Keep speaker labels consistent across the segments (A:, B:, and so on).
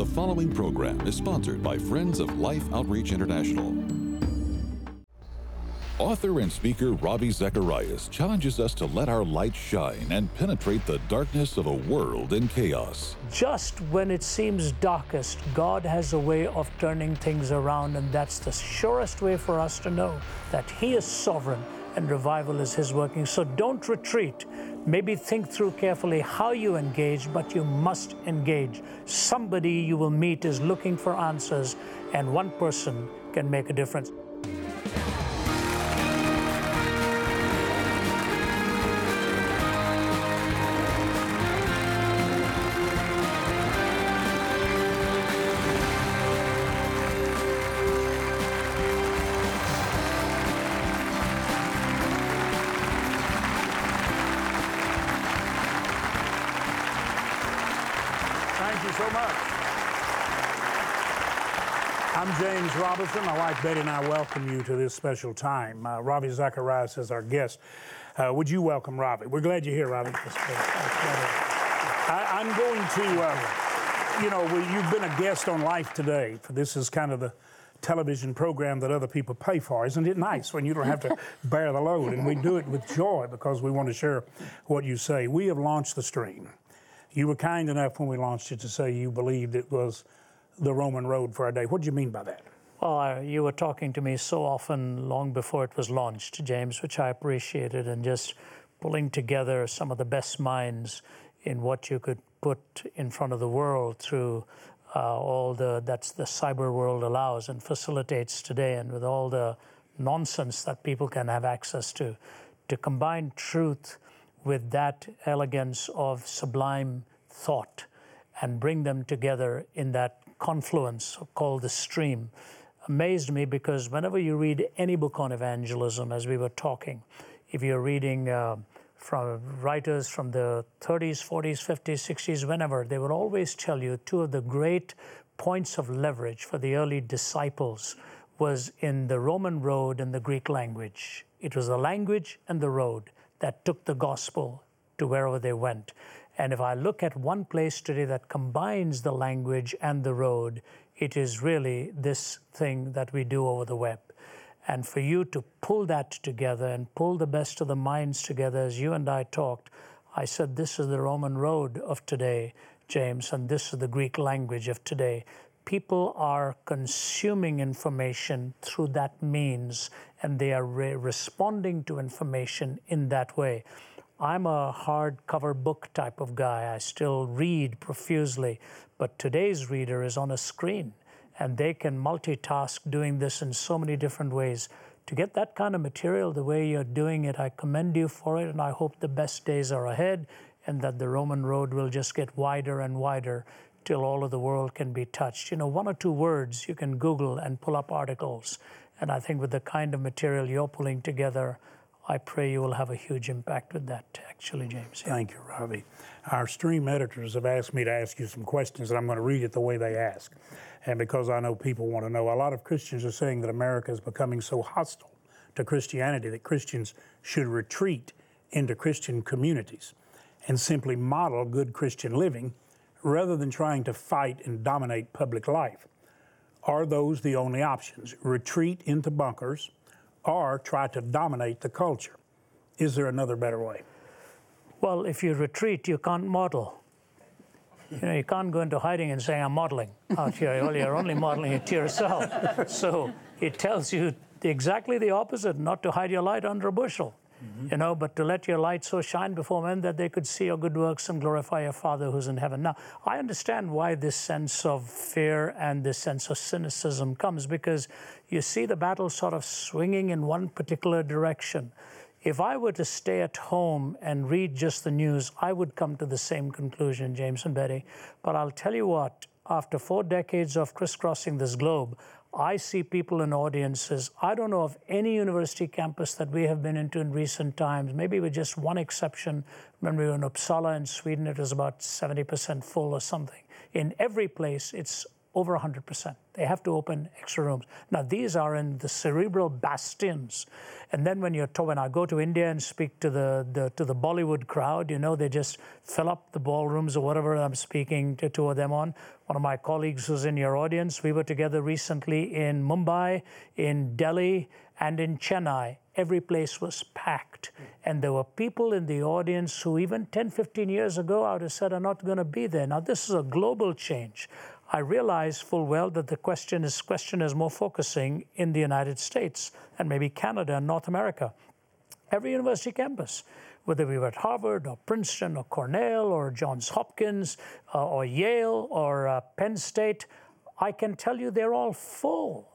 A: The following program is sponsored by Friends of Life Outreach International. Author and speaker Ravi Zacharias challenges us to let our light shine and penetrate the darkness of a world in chaos.
B: Just when it seems darkest, God has a way of turning things around, and that's the surest way for us to know that He is sovereign and revival is His working. So don't retreat. Maybe think through carefully how you engage, but you must engage. Somebody you will meet is looking for answers, and one person can make a difference. So much. I'm James Robison. My wife Betty and I welcome you to this special time. Uh, Ravi Zacharias is our guest. Uh, would you welcome Ravi? We're glad you're here, Ravi. I, I'm going to, uh, you know, we, you've been a guest on Life Today. For This is kind of the television program that other people pay for. Isn't it nice when you don't have to bear the load? And we do it with joy because we want to share what you say. We have launched the stream. You were kind enough when we launched it to say you believed it was the Roman road for our day. What do you mean by that?
C: Well, I, you were talking to me so often long before it was launched, James, which I appreciated, and just pulling together some of the best minds in what you could put in front of the world through uh, all the that's the cyber world allows and facilitates today, and with all the nonsense that people can have access to, to combine truth with that elegance of sublime thought and bring them together in that confluence called the stream amazed me because whenever you read any book on evangelism, as we were talking, if you're reading uh, from writers from the 30s, 40s, 50s, 60s, whenever, they would always tell you two of the great points of leverage for the early disciples was in the Roman road and the Greek language. It was the language and the road that took the gospel to wherever they went. And if I look at one place today that combines the language and the road, it is really this thing that we do over the web. And for you to pull that together and pull the best of the minds together, as you and I talked, I said, This is the Roman road of today, James, and this is the Greek language of today. People are consuming information through that means, and they are re- responding to information in that way. I'm a hardcover book type of guy. I still read profusely, but today's reader is on a screen and they can multitask doing this in so many different ways. To get that kind of material the way you're doing it, I commend you for it, and I hope the best days are ahead and that the Roman road will just get wider and wider till all of the world can be touched. You know, one or two words you can Google and pull up articles. And I think with the kind of material you're pulling together, I pray you will have a huge impact with that, actually, James. Yeah.
B: Thank you, Ravi. Our stream editors have asked me to ask you some questions, and I'm going to read it the way they ask. And because I know people want to know, a lot of Christians are saying that America is becoming so hostile to Christianity that Christians should retreat into Christian communities and simply model good Christian living rather than trying to fight and dominate public life. Are those the only options? Retreat into bunkers or try to dominate the culture? Is there another better way?
C: Well, if you retreat, you can't model. You know, you can't go into hiding and say, I'm modeling out here. Well, you're only modeling it to yourself. So it tells you exactly the opposite not to hide your light under a bushel, you know, but to let your light so shine before men that they could see your good works and glorify your Father who's in heaven. Now, I understand why this sense of fear and this sense of cynicism comes because you see the battle sort of swinging in one particular direction. If I were to stay at home and read just the news, I would come to the same conclusion, James and Betty. But I'll tell you what, after four decades of crisscrossing this globe, I see people in audiences. I don't know of any university campus that we have been into in recent times, maybe with just one exception. When we were in Uppsala in Sweden, it was about 70% full or something. In every place, it's over 100%. They have to open extra rooms. Now, these are in the cerebral bastions. And then when you're to, when I go to India and speak to the, the, to the Bollywood crowd, you know, they just fill up the ballrooms or whatever I'm speaking to two of them on. One of my colleagues who's in your audience, we were together recently in Mumbai, in Delhi, and in Chennai. Every place was packed. And there were people in the audience who, even 10, 15 years ago, I would have said are not going to be there. Now, this is a global change. I realize full well that the question is question is more focusing in the United States and maybe Canada and North America. Every university campus, whether we were at Harvard or Princeton or Cornell or Johns Hopkins uh, or Yale or uh, Penn State, I can tell you they're all full.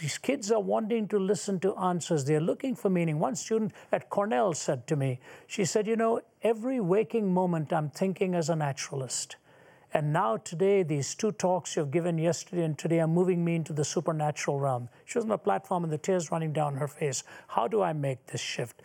C: These kids are wanting to listen to answers. They're looking for meaning. One student at Cornell said to me, she said, You know, every waking moment I'm thinking as a naturalist. And now, today, these two talks you've given yesterday and today are moving me into the supernatural realm. She was on the platform and the tears running down her face. How do I make this shift?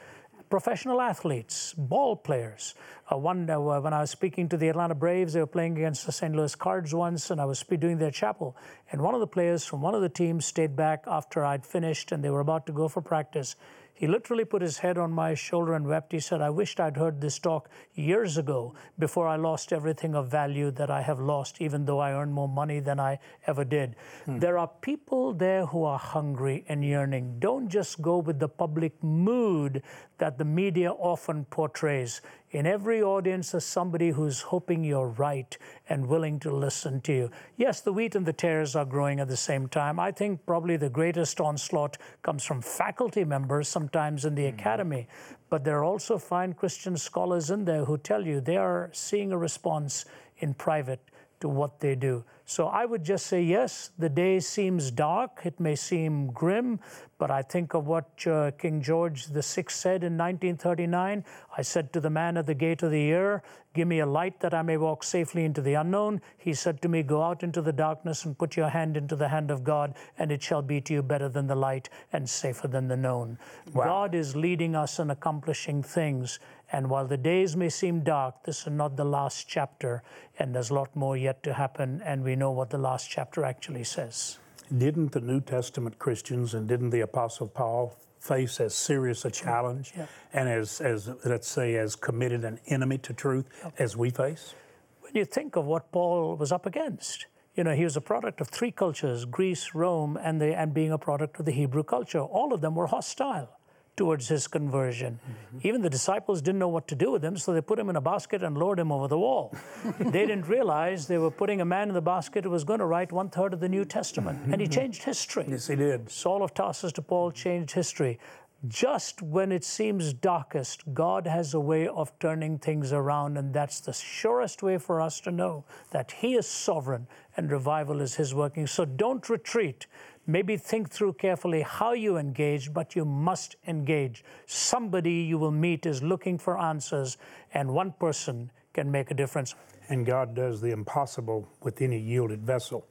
C: Professional athletes, ball players. Uh, one, uh, when I was speaking to the Atlanta Braves, they were playing against the St. Louis Cards once, and I was doing their chapel. And one of the players from one of the teams stayed back after I'd finished and they were about to go for practice. He literally put his head on my shoulder and wept. He said, I wished I'd heard this talk years ago before I lost everything of value that I have lost, even though I earned more money than I ever did. Hmm. There are people there who are hungry and yearning. Don't just go with the public mood that the media often portrays. In every audience is somebody who's hoping you're right and willing to listen to you. Yes, the wheat and the tares are growing at the same time. I think probably the greatest onslaught comes from faculty members, sometimes in the mm-hmm. academy. But there are also fine Christian scholars in there who tell you they are seeing a response in private to what they do. So I would just say, yes, the day seems dark, it may seem grim, but I think of what uh, King George VI said in 1939. I said to the man at the gate of the ear, Give me a light that I may walk safely into the unknown. He said to me, Go out into the darkness and put your hand into the hand of God, and it shall be to you better than the light and safer than the known. Wow. God is leading us and accomplishing things. And while the days may seem dark, this is not the last chapter, and there's a lot more yet to happen, and we know what the last chapter actually says.
B: Didn't the New Testament Christians and didn't the Apostle Paul face as serious a challenge yeah. and as, as, let's say, as committed an enemy to truth yeah. as we face?
C: When you think of what Paul was up against, you know, he was a product of three cultures Greece, Rome, and, the, and being a product of the Hebrew culture. All of them were hostile towards his conversion. Mm-hmm. Even the disciples didn't know what to do with him, so they put him in a basket and lowered him over the wall. they didn't realize they were putting a man in the basket who was going to write one third of the New Testament. Mm-hmm. And he changed history.
B: Yes, he did.
C: Saul of Tarsus to Paul changed history. Just when it seems darkest, God has a way of turning things around, and that's the surest way for us to know that He is sovereign and revival is His working. So don't retreat. Maybe think through carefully how you engage, but you must engage. Somebody you will meet is looking for answers, and one person can make a difference.
B: And God does the impossible with any yielded vessel.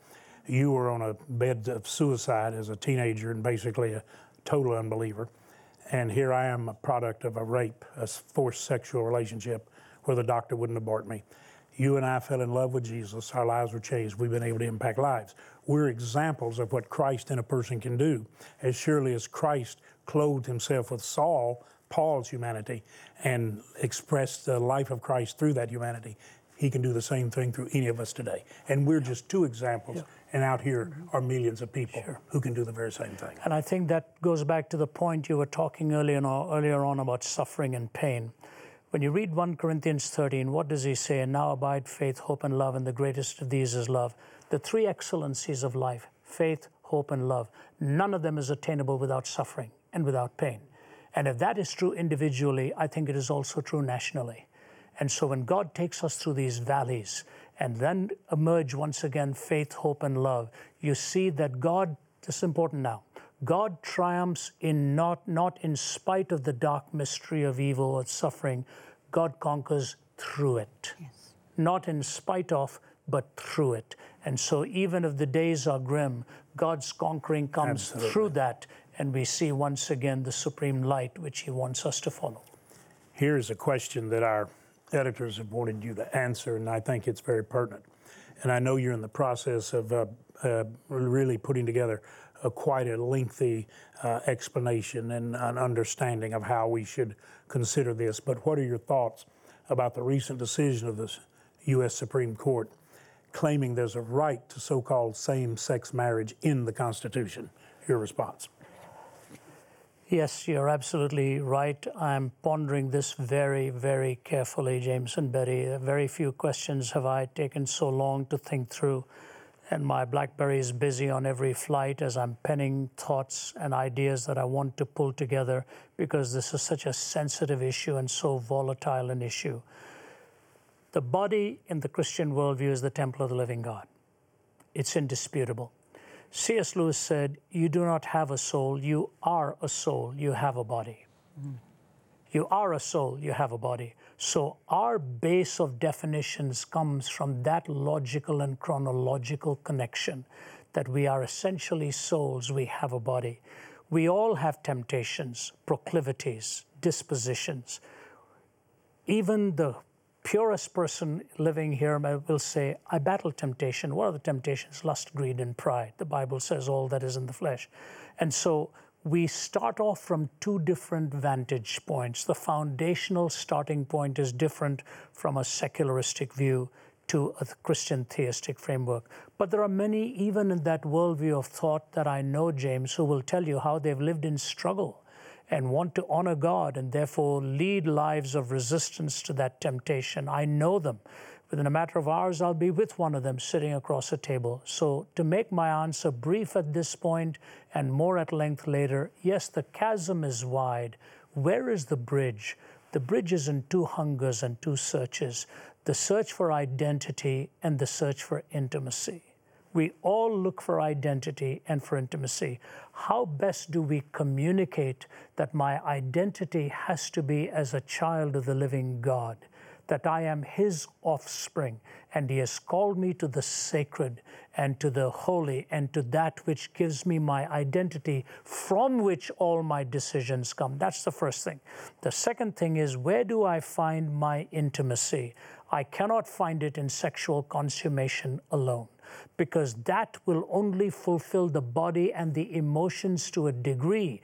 B: You were on a bed of suicide as a teenager and basically a total unbeliever. And here I am, a product of a rape, a forced sexual relationship where the doctor wouldn't abort me. You and I fell in love with Jesus. Our lives were changed. We've been able to impact lives. We're examples of what Christ in a person can do. As surely as Christ clothed himself with Saul, Paul's humanity, and expressed the life of Christ through that humanity, he can do the same thing through any of us today. And we're just two examples. Yeah. And out here are millions of people sure. who can do the very same thing.
C: And I think that goes back to the point you were talking earlier on, earlier on about suffering and pain. When you read 1 Corinthians 13, what does he say? And now abide faith, hope, and love, and the greatest of these is love. The three excellencies of life faith, hope, and love. None of them is attainable without suffering and without pain. And if that is true individually, I think it is also true nationally. And so when God takes us through these valleys and then emerge once again faith, hope, and love, you see that God, this is important now, God triumphs in not, not in spite of the dark mystery of evil or suffering. God conquers through it. Yes. Not in spite of, but through it. And so even if the days are grim, God's conquering comes Absolutely. through that, and we see once again the supreme light which He wants us to follow.
B: Here's a question that our editors have wanted you to answer, and I think it's very pertinent. And I know you're in the process of uh, uh, really putting together a quite a lengthy uh, explanation and an understanding of how we should consider this. But what are your thoughts about the recent decision of the U.S. Supreme Court claiming there's a right to so called same sex marriage in the Constitution? Your response.
C: Yes, you're absolutely right. I'm pondering this very, very carefully, James and Betty. Very few questions have I taken so long to think through. And my Blackberry is busy on every flight as I'm penning thoughts and ideas that I want to pull together because this is such a sensitive issue and so volatile an issue. The body in the Christian worldview is the temple of the living God, it's indisputable. C.S. Lewis said, You do not have a soul, you are a soul, you have a body. Mm. You are a soul, you have a body. So our base of definitions comes from that logical and chronological connection that we are essentially souls, we have a body. We all have temptations, proclivities, dispositions. Even the purest person living here will say, I battle temptation. What are the temptations? Lust, greed, and pride. The Bible says all that is in the flesh. And so we start off from two different vantage points. The foundational starting point is different from a secularistic view to a Christian theistic framework. But there are many, even in that worldview of thought, that I know, James, who will tell you how they've lived in struggle and want to honor God and therefore lead lives of resistance to that temptation. I know them. Within a matter of hours, I'll be with one of them sitting across a table. So, to make my answer brief at this point and more at length later, yes, the chasm is wide. Where is the bridge? The bridge is in two hungers and two searches the search for identity and the search for intimacy. We all look for identity and for intimacy. How best do we communicate that my identity has to be as a child of the living God? That I am His offspring, and He has called me to the sacred and to the holy and to that which gives me my identity from which all my decisions come. That's the first thing. The second thing is where do I find my intimacy? I cannot find it in sexual consummation alone because that will only fulfill the body and the emotions to a degree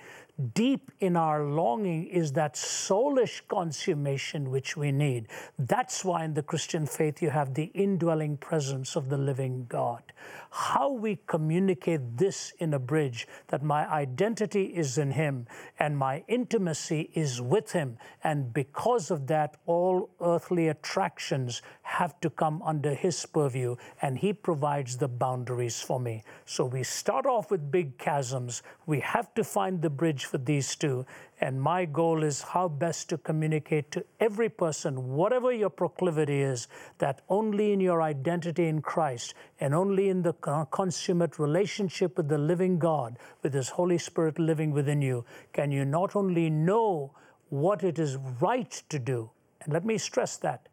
C: deep in our longing is that soulish consummation which we need. That's why in the Christian faith you have the indwelling presence of the living God. How we communicate this in a bridge that my identity is in Him and my intimacy is with Him, and because of that, all earthly attractions have to come under His purview, and He provides the boundaries for me. So we start off with big chasms. We have to find the for these two. And my goal is how best to communicate to every person, whatever your proclivity is, that only in your identity in Christ and only in the consummate relationship with the living God, with His Holy Spirit living within you, can you not only know what it is right to do, and let me stress that.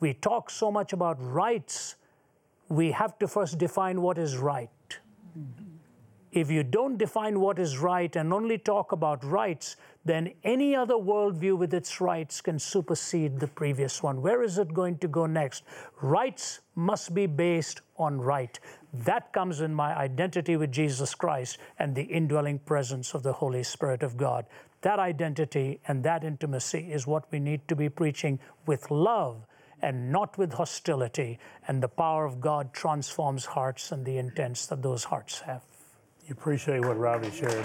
C: We talk so much about rights, we have to first define what is right. Mm-hmm if you don't define what is right and only talk about rights, then any other worldview with its rights can supersede the previous one. Where is it going to go next? Rights must be based on right. That comes in my identity with Jesus Christ and the indwelling presence of the Holy Spirit of God. That identity and that intimacy is what we need to be preaching with love and not with hostility. And the power of God transforms hearts and the intents that those hearts have.
B: You appreciate what Ravi shared.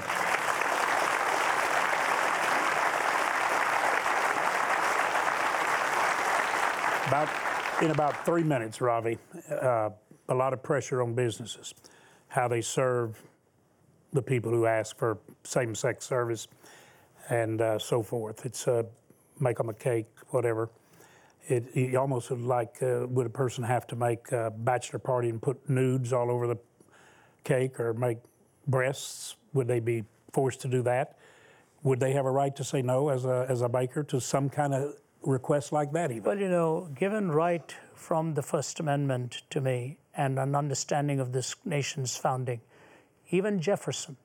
B: About in about three minutes, Ravi, uh, a lot of pressure on businesses, how they serve the people who ask for same-sex service and uh, so forth. It's uh, make them a cake, whatever. It, it almost like uh, would a person have to make a bachelor party and put nudes all over the cake, or make breasts? Would they be forced to do that? Would they have a right to say no as a, as a baker to some kind of request like that even?
C: Well, you know, given right from the First Amendment to me and an understanding of this nation's founding, even Jefferson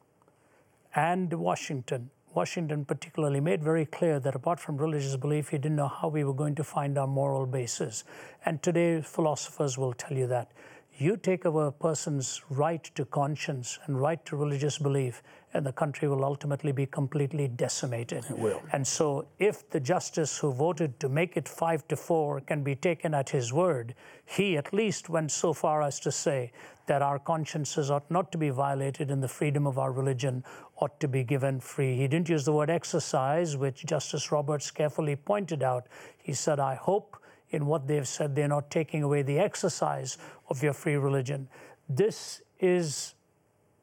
C: and Washington, Washington particularly made very clear that apart from religious belief, he didn't know how we were going to find our moral basis. And today, philosophers will tell you that You take away a person's right to conscience and right to religious belief, and the country will ultimately be completely decimated.
B: It will.
C: And so, if the justice who voted to make it five to four can be taken at his word, he at least went so far as to say that our consciences ought not to be violated and the freedom of our religion ought to be given free. He didn't use the word exercise, which Justice Roberts carefully pointed out. He said, I hope in what they've said they're not taking away the exercise of your free religion. This is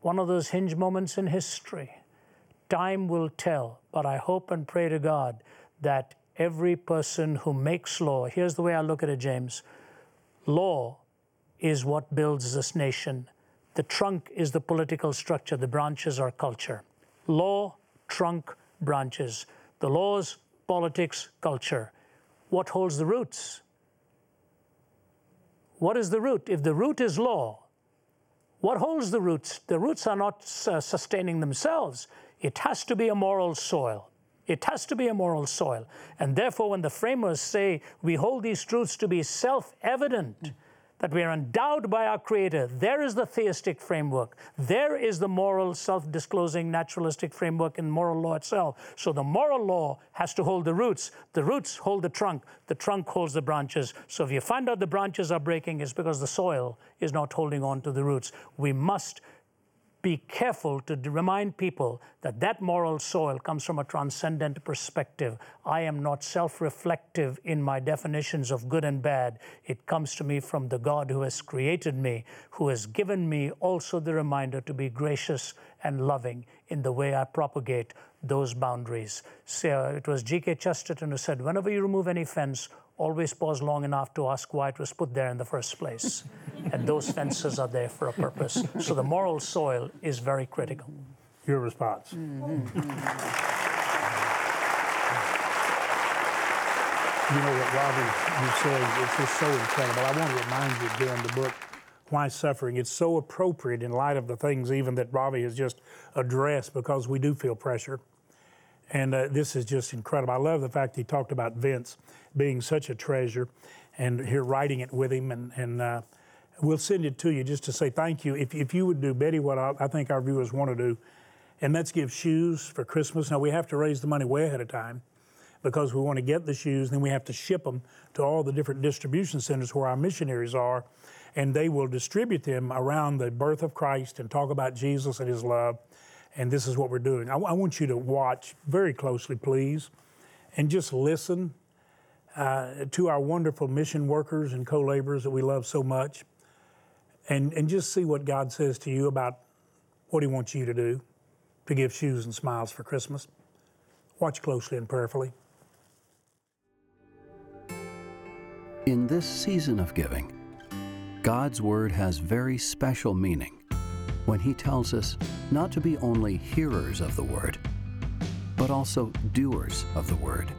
C: one of those hinge moments in history. Time will tell, but I hope and pray to God that every person who makes law, here's the way I look at it, James law is what builds this nation. The trunk is the political structure, the branches are culture. Law, trunk, branches. The laws, politics, culture. What holds the roots? What is the root? If the root is law, what holds the roots? The roots are not uh, sustaining themselves. It has to be a moral soil. It has to be a moral soil. And therefore, when the framers say we hold these truths to be self evident, that we are endowed by our Creator. There is the theistic framework. There is the moral, self disclosing, naturalistic framework in moral law itself. So the moral law has to hold the roots. The roots hold the trunk. The trunk holds the branches. So if you find out the branches are breaking, it's because the soil is not holding on to the roots. We must be careful to remind people that that moral soil comes from a transcendent perspective. I am not self reflective in my definitions of good and bad. It comes to me from the God who has created me, who has given me also the reminder to be gracious and loving in the way I propagate those boundaries. So it was G.K. Chesterton who said, Whenever you remove any fence, always pause long enough to ask why it was put there in the first place. and those fences are there for a purpose. So the moral soil is very critical.
B: Your response.
C: Mm-hmm.
B: You know what Ravi you said, it's just so incredible. I want to remind you during the book, Why Suffering? It's so appropriate in light of the things even that Ravi has just addressed because we do feel pressure. And uh, this is just incredible. I love the fact he talked about Vince being such a treasure and here writing it with him. And, and uh, we'll send it to you just to say thank you. If, if you would do, Betty, what I, I think our viewers want to do, and let's give shoes for Christmas. Now, we have to raise the money way ahead of time because we want to get the shoes, then we have to ship them to all the different distribution centers where our missionaries are, and they will distribute them around the birth of Christ and talk about Jesus and his love. And this is what we're doing. I, I want you to watch very closely, please, and just listen uh, to our wonderful mission workers and co laborers that we love so much, and, and just see what God says to you about what He wants you to do to give shoes and smiles for Christmas. Watch closely and prayerfully.
D: In this season of giving, God's Word has very special meaning when He tells us not to be only hearers of the Word, but also doers of the Word.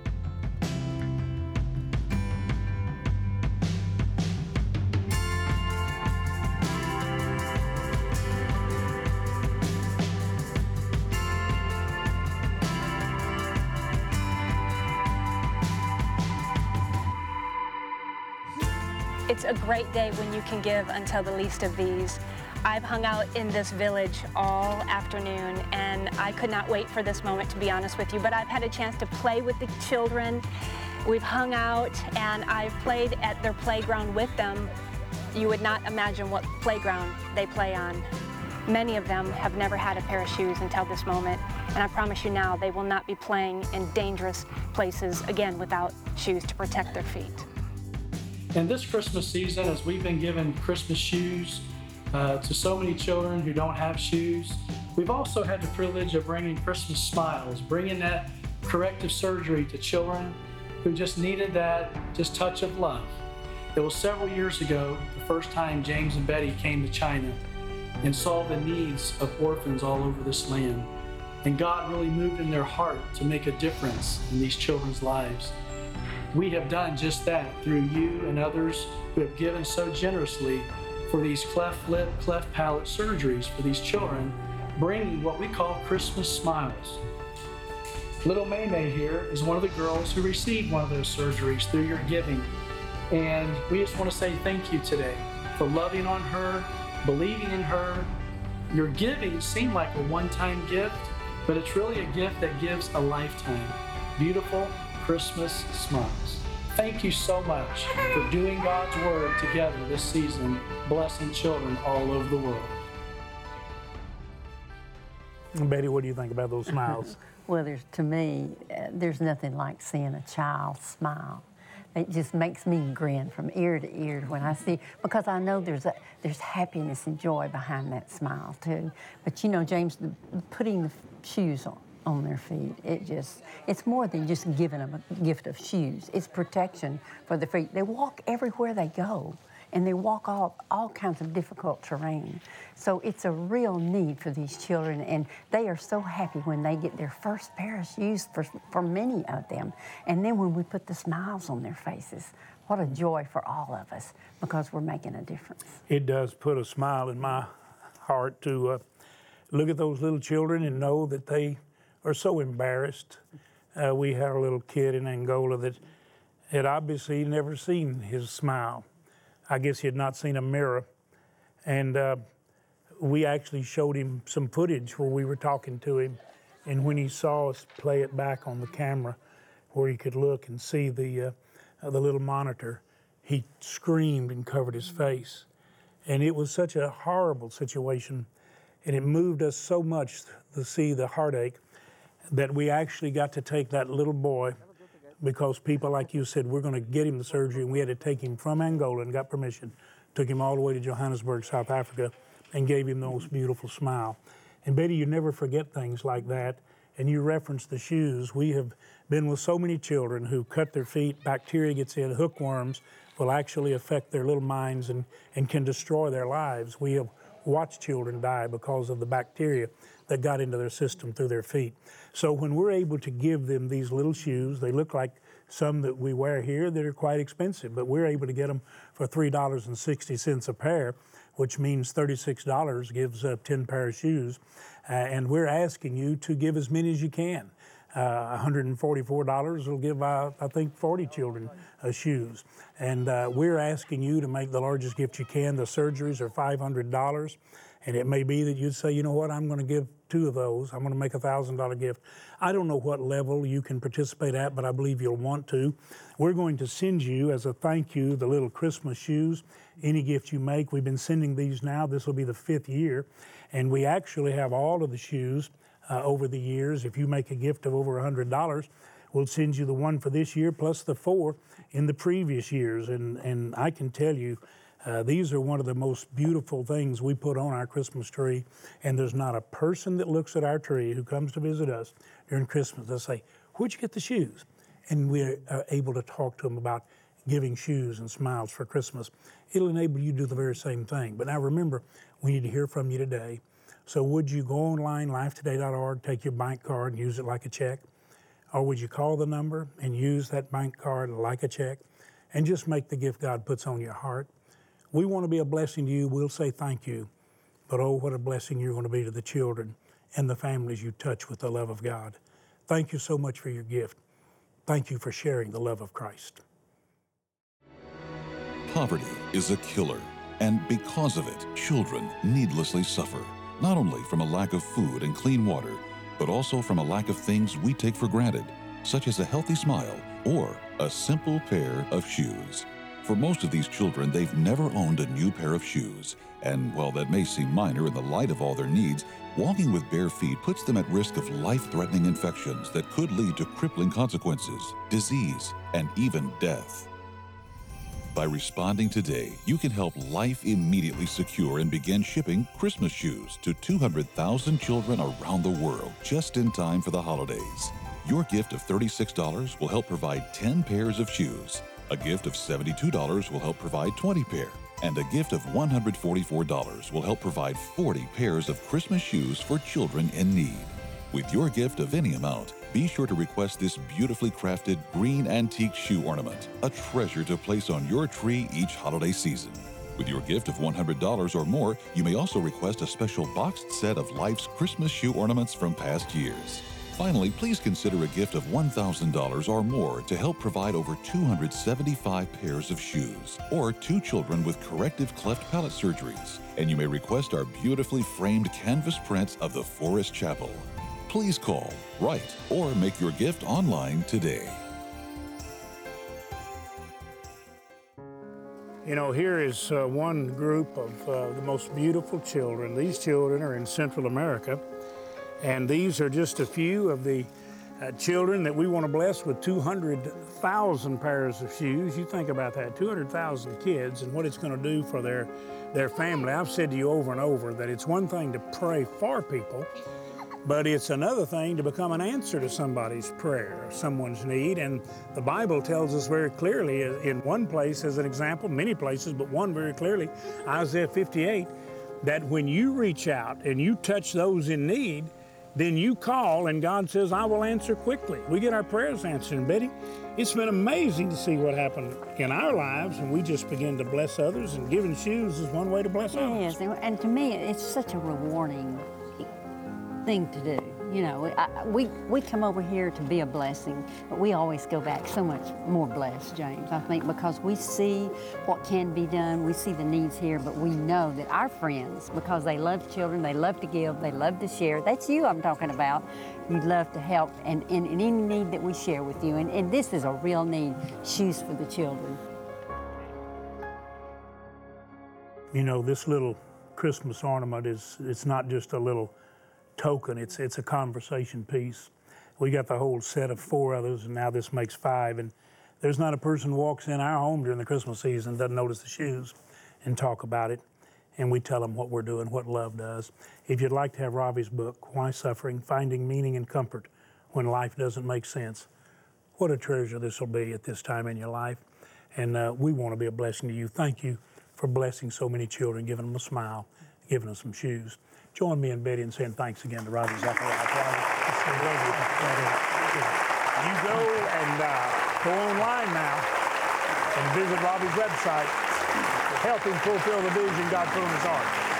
E: It's a great day when you can give until the least of these. I've hung out in this village all afternoon and I could not wait for this moment to be honest with you, but I've had a chance to play with the children. We've hung out and I've played at their playground with them. You would not imagine what playground they play on. Many of them have never had a pair of shoes until this moment, and I promise you now they will not be playing in dangerous places again without shoes to protect their feet.
F: In this Christmas season, as we've been given Christmas shoes uh, to so many children who don't have shoes, we've also had the privilege of bringing Christmas smiles, bringing that corrective surgery to children who just needed that just touch of love. It was several years ago, the first time James and Betty came to China and saw the needs of orphans all over this land. And God really moved in their heart to make a difference in these children's lives. We have done just that through you and others who have given so generously for these cleft lip, cleft palate surgeries for these children, bringing what we call Christmas smiles. Little May May here is one of the girls who received one of those surgeries through your giving. And we just want to say thank you today. for loving on her, believing in her. Your giving seemed like a one time gift, but it's really a gift that gives a lifetime. Beautiful Christmas smiles. Thank you so much for doing God's Word together this season, blessing children all over the world.
B: Betty, what do you think about those smiles?
G: well, there's to me, uh, there's nothing like seeing a child smile. It just makes me grin from ear to ear when I see because I know there's a there's happiness and joy behind that smile too. But you know, James, the, putting the shoes on, on their feet. It just, it's more than just giving them a gift of shoes. It's protection for the feet. They walk everywhere they go and they walk all, all kinds of difficult terrain. So it's a real need for these children, and they are so happy when they get their first pair of shoes for, for many of them. And then when we put the smiles on their faces, what a joy for all of us because we're making a difference.
B: It does put a smile in my heart to uh, look at those little children and know that they are so embarrassed. Uh, we had a little kid in Angola that had obviously never seen his smile. I guess he had not seen a mirror. And uh, we actually showed him some footage where we were talking to him. And when he saw us play it back on the camera, where he could look and see the, uh, the little monitor, he screamed and covered his face. And it was such a horrible situation. And it moved us so much to see the heartache that we actually got to take that little boy because people like you said, we're going to get him the surgery, and we had to take him from Angola and got permission. Took him all the way to Johannesburg, South Africa, and gave him the most beautiful smile. And Betty, you never forget things like that. And you referenced the shoes. We have been with so many children who cut their feet, bacteria gets in, hookworms will actually affect their little minds and, and can destroy their lives. We have watched children die because of the bacteria that got into their system through their feet. So when we're able to give them these little shoes, they look like some that we wear here that are quite expensive, but we're able to get them for $3.60 a pair, which means $36 gives up 10 pair of shoes. Uh, and we're asking you to give as many as you can. Uh, $144 will give, uh, I think, 40 children uh, shoes. And uh, we're asking you to make the largest gift you can. The surgeries are $500. And it may be that you'd say, you know what, I'm going to give two of those. I'm going to make a $1,000 gift. I don't know what level you can participate at, but I believe you'll want to. We're going to send you, as a thank you, the little Christmas shoes. Any gift you make, we've been sending these now. This will be the fifth year. And we actually have all of the shoes uh, over the years. If you make a gift of over $100, we'll send you the one for this year plus the four in the previous years. And, and I can tell you, uh, these are one of the most beautiful things we put on our Christmas tree, and there's not a person that looks at our tree who comes to visit us during Christmas that say, "Where'd you get the shoes?" And we're able to talk to them about giving shoes and smiles for Christmas. It'll enable you to do the very same thing. But now remember, we need to hear from you today. So would you go online, lifetoday.org, take your bank card and use it like a check? Or would you call the number and use that bank card like a check and just make the gift God puts on your heart? We want to be a blessing to you. We'll say thank you. But oh, what a blessing you're going to be to the children and the families you touch with the love of God. Thank you so much for your gift. Thank you for sharing the love of Christ.
A: Poverty is a killer, and because of it, children needlessly suffer, not only from a lack of food and clean water, but also from a lack of things we take for granted, such as a healthy smile or a simple pair of shoes. For most of these children, they've never owned a new pair of shoes. And while that may seem minor in the light of all their needs, walking with bare feet puts them at risk of life threatening infections that could lead to crippling consequences, disease, and even death. By responding today, you can help Life immediately secure and begin shipping Christmas shoes to 200,000 children around the world just in time for the holidays. Your gift of $36 will help provide 10 pairs of shoes a gift of $72 will help provide 20 pair, and a gift of $144 will help provide 40 pairs of Christmas shoes for children in need. With your gift of any amount, be sure to request this beautifully crafted green antique shoe ornament, a treasure to place on your tree each holiday season. With your gift of $100 or more, you may also request a special boxed set of Life's Christmas shoe ornaments from past years. Finally, please consider a gift of $1,000 or more to help provide over 275 pairs of shoes or two children with corrective cleft palate surgeries. And you may request our beautifully framed canvas prints of the Forest Chapel. Please call, write, or make your gift online today.
B: You know, here is uh, one group of uh, the most beautiful children. These children are in Central America, and these are just a few of the uh, children that we want to bless with 200,000 pairs of shoes. You think about that 200,000 kids and what it's going to do for their, their family. I've said to you over and over that it's one thing to pray for people, but it's another thing to become an answer to somebody's prayer, someone's need. And the Bible tells us very clearly, in one place as an example, many places, but one very clearly, Isaiah 58, that when you reach out and you touch those in need, then you call and God says, I will answer quickly. We get our prayers answered. And Betty, it's been amazing to see what happened in our lives, and we just begin to bless others, and giving shoes is one way to bless others.
G: It is, and to me, it's such a rewarding thing to do. You know, I, we, we come over here to be a blessing, but we always go back so much more blessed, James, I think, because we see what can be done, we see the needs here, but we know that our friends, because they love children, they love to give, they love to share, that's you I'm talking about, you love to help and in, any need that we share with you. And, and this is a real need, shoes for the children.
B: You know, this little Christmas ornament is, it's not just a little token. It's it's a conversation piece. We got the whole set of four others, and now this makes five. And there's not a person walks in our home during the Christmas season doesn't notice the shoes and talk about it. And we tell them what we're doing, what love does. If you'd like to have Ravi's book, Why Suffering? Finding Meaning and Comfort When Life Doesn't Make Sense, what a treasure this will be at this time in your life. And uh, we want to be a blessing to you. Thank you for blessing so many children, giving them a smile, giving us some shoes join me and Betty in saying thanks again to Ravi Zachariah. You go and uh, go online now and visit Ravi's website. Help him fulfill the vision God put on his heart.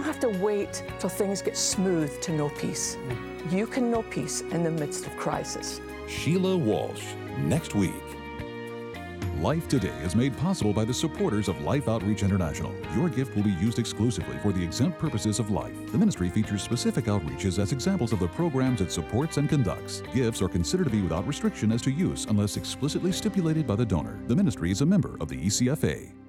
H: Don't have to wait till things get smooth to know peace. You can know peace in the midst of crisis.
A: Sheila Walsh, next week. Life Today is made possible by the supporters of Life Outreach International. Your gift will be used exclusively for the exempt purposes of life. The ministry features specific outreaches as examples of the programs it supports and conducts. Gifts are considered to be without restriction as to use unless explicitly stipulated by the donor. The ministry is a member of the ECFA.